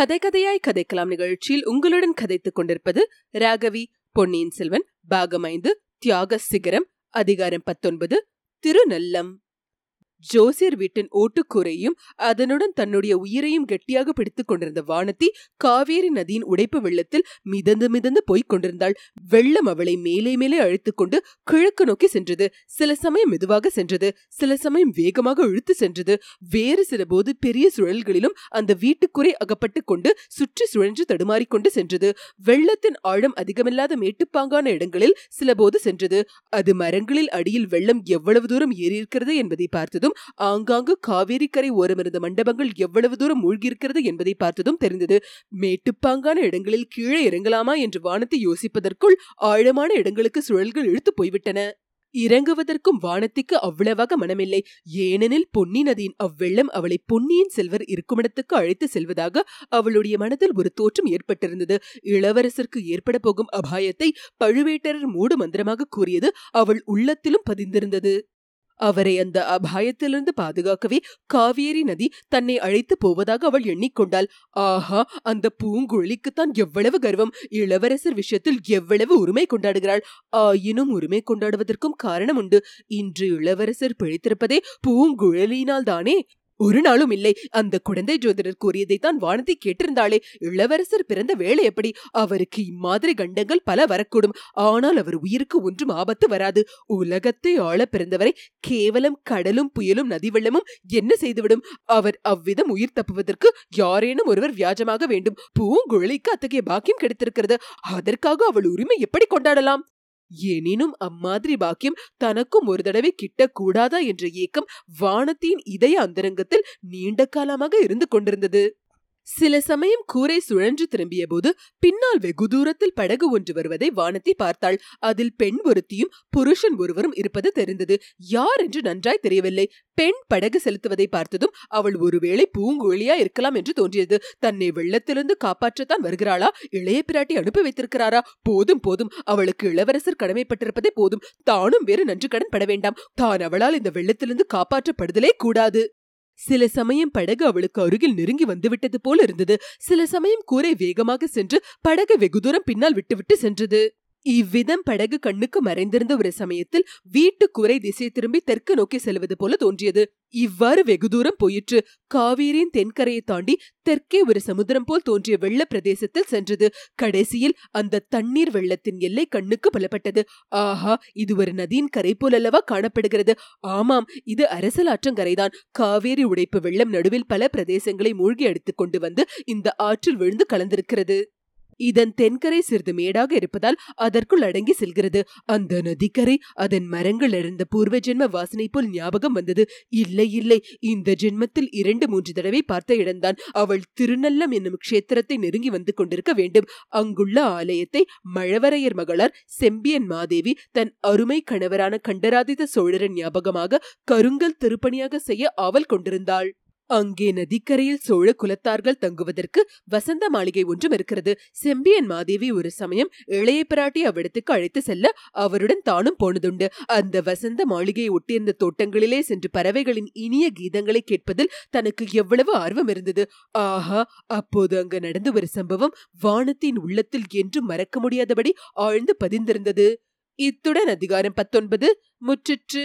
கதை கதையாய் கதைக்கலாம் நிகழ்ச்சியில் உங்களுடன் கதைத்துக் கொண்டிருப்பது ராகவி பொன்னியின் செல்வன் பாகம் ஐந்து தியாக சிகரம் அதிகாரம் பத்தொன்பது திருநல்லம். ஜோசியர் வீட்டின் ஓட்டுக்கூரையும் அதனுடன் தன்னுடைய உயிரையும் கெட்டியாக பிடித்துக் கொண்டிருந்த வானத்தி காவேரி நதியின் உடைப்பு வெள்ளத்தில் மிதந்து மிதந்து போய்க் கொண்டிருந்தாள். வெள்ளம் அவளை மேலே மேலே அழைத்துக் கொண்டு கிழக்கு நோக்கி சென்றது. சில சமயம் மெதுவாக சென்றது. சில சமயம் வேகமாக இழுத்து சென்றது. வேறு சில போது பெரிய சுழல்களிலும் அந்த வீட்டுக்குறை அகப்பட்டுக் கொண்டு சுற்றி சுழன்று தடுமாறிக்கொண்டு சென்றது. வெள்ளத்தின் ஆழம் அதிகமில்லாத மேட்டுப்பாங்கான இடங்களில் சில போது சென்றது. அது மரங்களில் அடியில் வெள்ளம் எவ்வளவு தூரம் ஏறியிருக்கிறது என்பதை பார்த்ததும் ஆங்காங்கு காவேரி கரை ஓரமிருந்த மண்டபங்கள் எவ்வளவு தூரம் மூழ்கியிருக்கிறது என்பதை பார்த்ததும் தெரிந்தது. மேட்டுப்பாங்கான இடங்களில் கீழே இறங்கலாமா என்று வானத்தை யோசிப்பதற்குள் ஆழமான இடங்களுக்கு சுழல்கள் இழுத்து போய்விட்டன. இறங்குவதற்கும் வானத்திற்கு அவ்வளவாக மனமில்லை. ஏனெனில் பொன்னி நதியின் அவ்வெள்ளம் அவளை பொன்னியின் செல்வர் இருக்குமிடத்துக்கு அழைத்து செல்வதாக அவளுடைய மனதில் ஒரு தோற்றம் ஏற்பட்டிருந்தது. இளவரசருக்கு ஏற்பட போகும் அபாயத்தை பழுவேட்டரர் மூடு மந்திரமாக கூறியது அவள் உள்ளத்திலும் பதிந்திருந்தது. அவரை அந்த அபாயத்திலிருந்து பாதுகாக்கவே காவேரி நதி தன்னை அழைத்து போவதாக அவள் எண்ணிக்கொண்டாள். ஆஹா அந்த பூங்குழலிக்குத்தான் எவ்வளவு கர்வம். இளவரசர் விஷயத்தில் எவ்வளவு உரிமை கொண்டாடுகிறாள். ஆயினும் உரிமை கொண்டாடுவதற்கும் காரணம் உண்டு. இன்று இளவரசர் பிழைத்திருப்பதே பூங்குழலியினால் தானே ஒரு நாளும் இல்லை. அந்த குழந்தை ஜோதிடர் கூறியதைத்தான் வானதி கேட்டிருந்தாளே. இளவரசர் பிறந்த வேலை எப்படி? அவருக்கு இம்மாதிரி கண்டங்கள் பல வரக்கூடும். ஆனால் அவர் உயிருக்கு ஒன்றும் ஆபத்து வராது. உலகத்தை ஆள பிறந்தவரை கேவலம் கடலும் புயலும் நதி வெள்ளமும் என்ன செய்துவிடும்? அவர் அவ்விதம் உயிர் தப்புவதற்கு யாரேனும் ஒருவர் வியாஜமாக வேண்டும். பூங்குழலிக்கு அத்தகைய பாக்கியம் கிடைத்திருக்கிறது. அதற்காக அவள் உரிமை எப்படி கொண்டாடலாம்? எனினும் அம்மாதிரி பாக்கியம் தனக்கும் ஒரு தடவை கிட்டக்கூடாதா என்ற ஏக்கம் வானத்தின் இதய அந்தரங்கத்தில் நீண்ட காலமாக இருந்து கொண்டிருந்தது. சில சமயம் கூரை சுழன்று திரும்பிய போது பின்னால் வெகு தூரத்தில் படகு ஒன்று வருவதை வானத்தி பார்த்தாள். அதில் பெண் ஒருத்தியும் புருஷன் ஒருவரும் இருப்பது தெரிந்தது. யார் என்று நன்றாய் தெரியவில்லை. பெண் படகு செலுத்துவதை பார்த்ததும் அவள் ஒருவேளை பூங்குழியா இருக்கலாம் என்று தோன்றியது. தன்னை வெள்ளத்திலிருந்து காப்பாற்றத்தான் வருகிறாளா? இளைய பிராட்டி அனுப்பி வைத்திருக்கிறாரா? போதும் போதும். அவளுக்கு இளவரசர் கடமைப்பட்டிருப்பதே போதும். தானும் வேறு நன்று கடன் பட வேண்டாம். தான் அவளால் இந்த வெள்ளத்திலிருந்து காப்பாற்றப்படுதலே கூடாது. சில சமயம் படகு அவளுக்கு அருகில் நெருங்கி வந்துவிட்டது போல இருந்தது. சில சமயம் கூரை வேகமாக சென்று படகு வெகு தூரம் பின்னால் விட்டுவிட்டு சென்றது. இவ்விதம் படகு கண்ணுக்கு மறைந்திருந்த ஒரு சமயத்தில் வீட்டு குறை திசை திரும்பி தெற்கு நோக்கி செல்வது போல தோன்றியது. இவ்வாறு வெகு தூரம் போயிற்று. காவேரியின் தென்கரையை தாண்டி தெற்கே ஒரு சமுத்திரம் போல் தோன்றிய வெள்ள பிரதேசத்தில் சென்றது. கடைசியில் அந்த தண்ணீர் வெள்ளத்தின் எல்லை கண்ணுக்கு பலப்பட்டது. ஆஹா இது ஒரு நதியின் கரை போல் அல்லவா காணப்படுகிறது? ஆமாம் இது அரசலாற்றங்கரைதான் காவேரி உடைப்பு வெள்ளம் நடுவில் பல பிரதேசங்களை மூழ்கி அடித்துக் கொண்டு வந்து இந்த ஆற்றில் விழுந்து கலந்திருக்கிறது. இதன் தென்கரை சிறிது மேடாக இருப்பதால் அதற்குள் அடங்கி செல்கிறது. அந்த நதிக்கரை அதன் மரங்கள் இருந்த பூர்வ ஜென்ம வாசனை போல் ஞாபகம் வந்தது. இல்லை இல்லை இந்த ஜென்மத்தில் இரண்டு மூன்று தடவை பார்த்த இடம்தான். அவள் திருநல்லம் என்னும் க்ஷேத்திரத்தை நெருங்கி வந்து கொண்டிருக்க வேண்டும். அங்குள்ள ஆலயத்தை மழவரையர் மகளார் செம்பியன் மாதேவி தன் அருமை கணவரான கண்டராதித்த சோழரன் ஞாபகமாக கருங்கல் திருப்பணியாக செய்ய ஆவல் கொண்டிருந்தாள். அங்கே நதிக்கரையில் சோழ குலத்தார்கள் தங்குவதற்கு வசந்த மாளிகை ஒன்றும் இருக்கிறது. செம்பியன் மாதேவி ஒரு சமயம் இளைய பிராட்டி அவ்விடத்துக்கு அழைத்து செல்ல அவருடன் தானும் போனதுண்டு. அந்த வசந்த மாளிகையை ஒட்டியிருந்த தோட்டங்களிலே சென்று பறவைகளின் இனிய கீதங்களை கேட்பதில் தனக்கு எவ்வளவு ஆர்வம் இருந்தது. ஆஹா அப்போது அங்கு நடந்த ஒரு சம்பவம் வானத்தின் உள்ளத்தில் என்றும் மறக்க முடியாதபடி ஆழ்ந்து பதிந்திருந்தது. இத்துடன் அதிகாரம் பத்தொன்பது முற்றிற்று.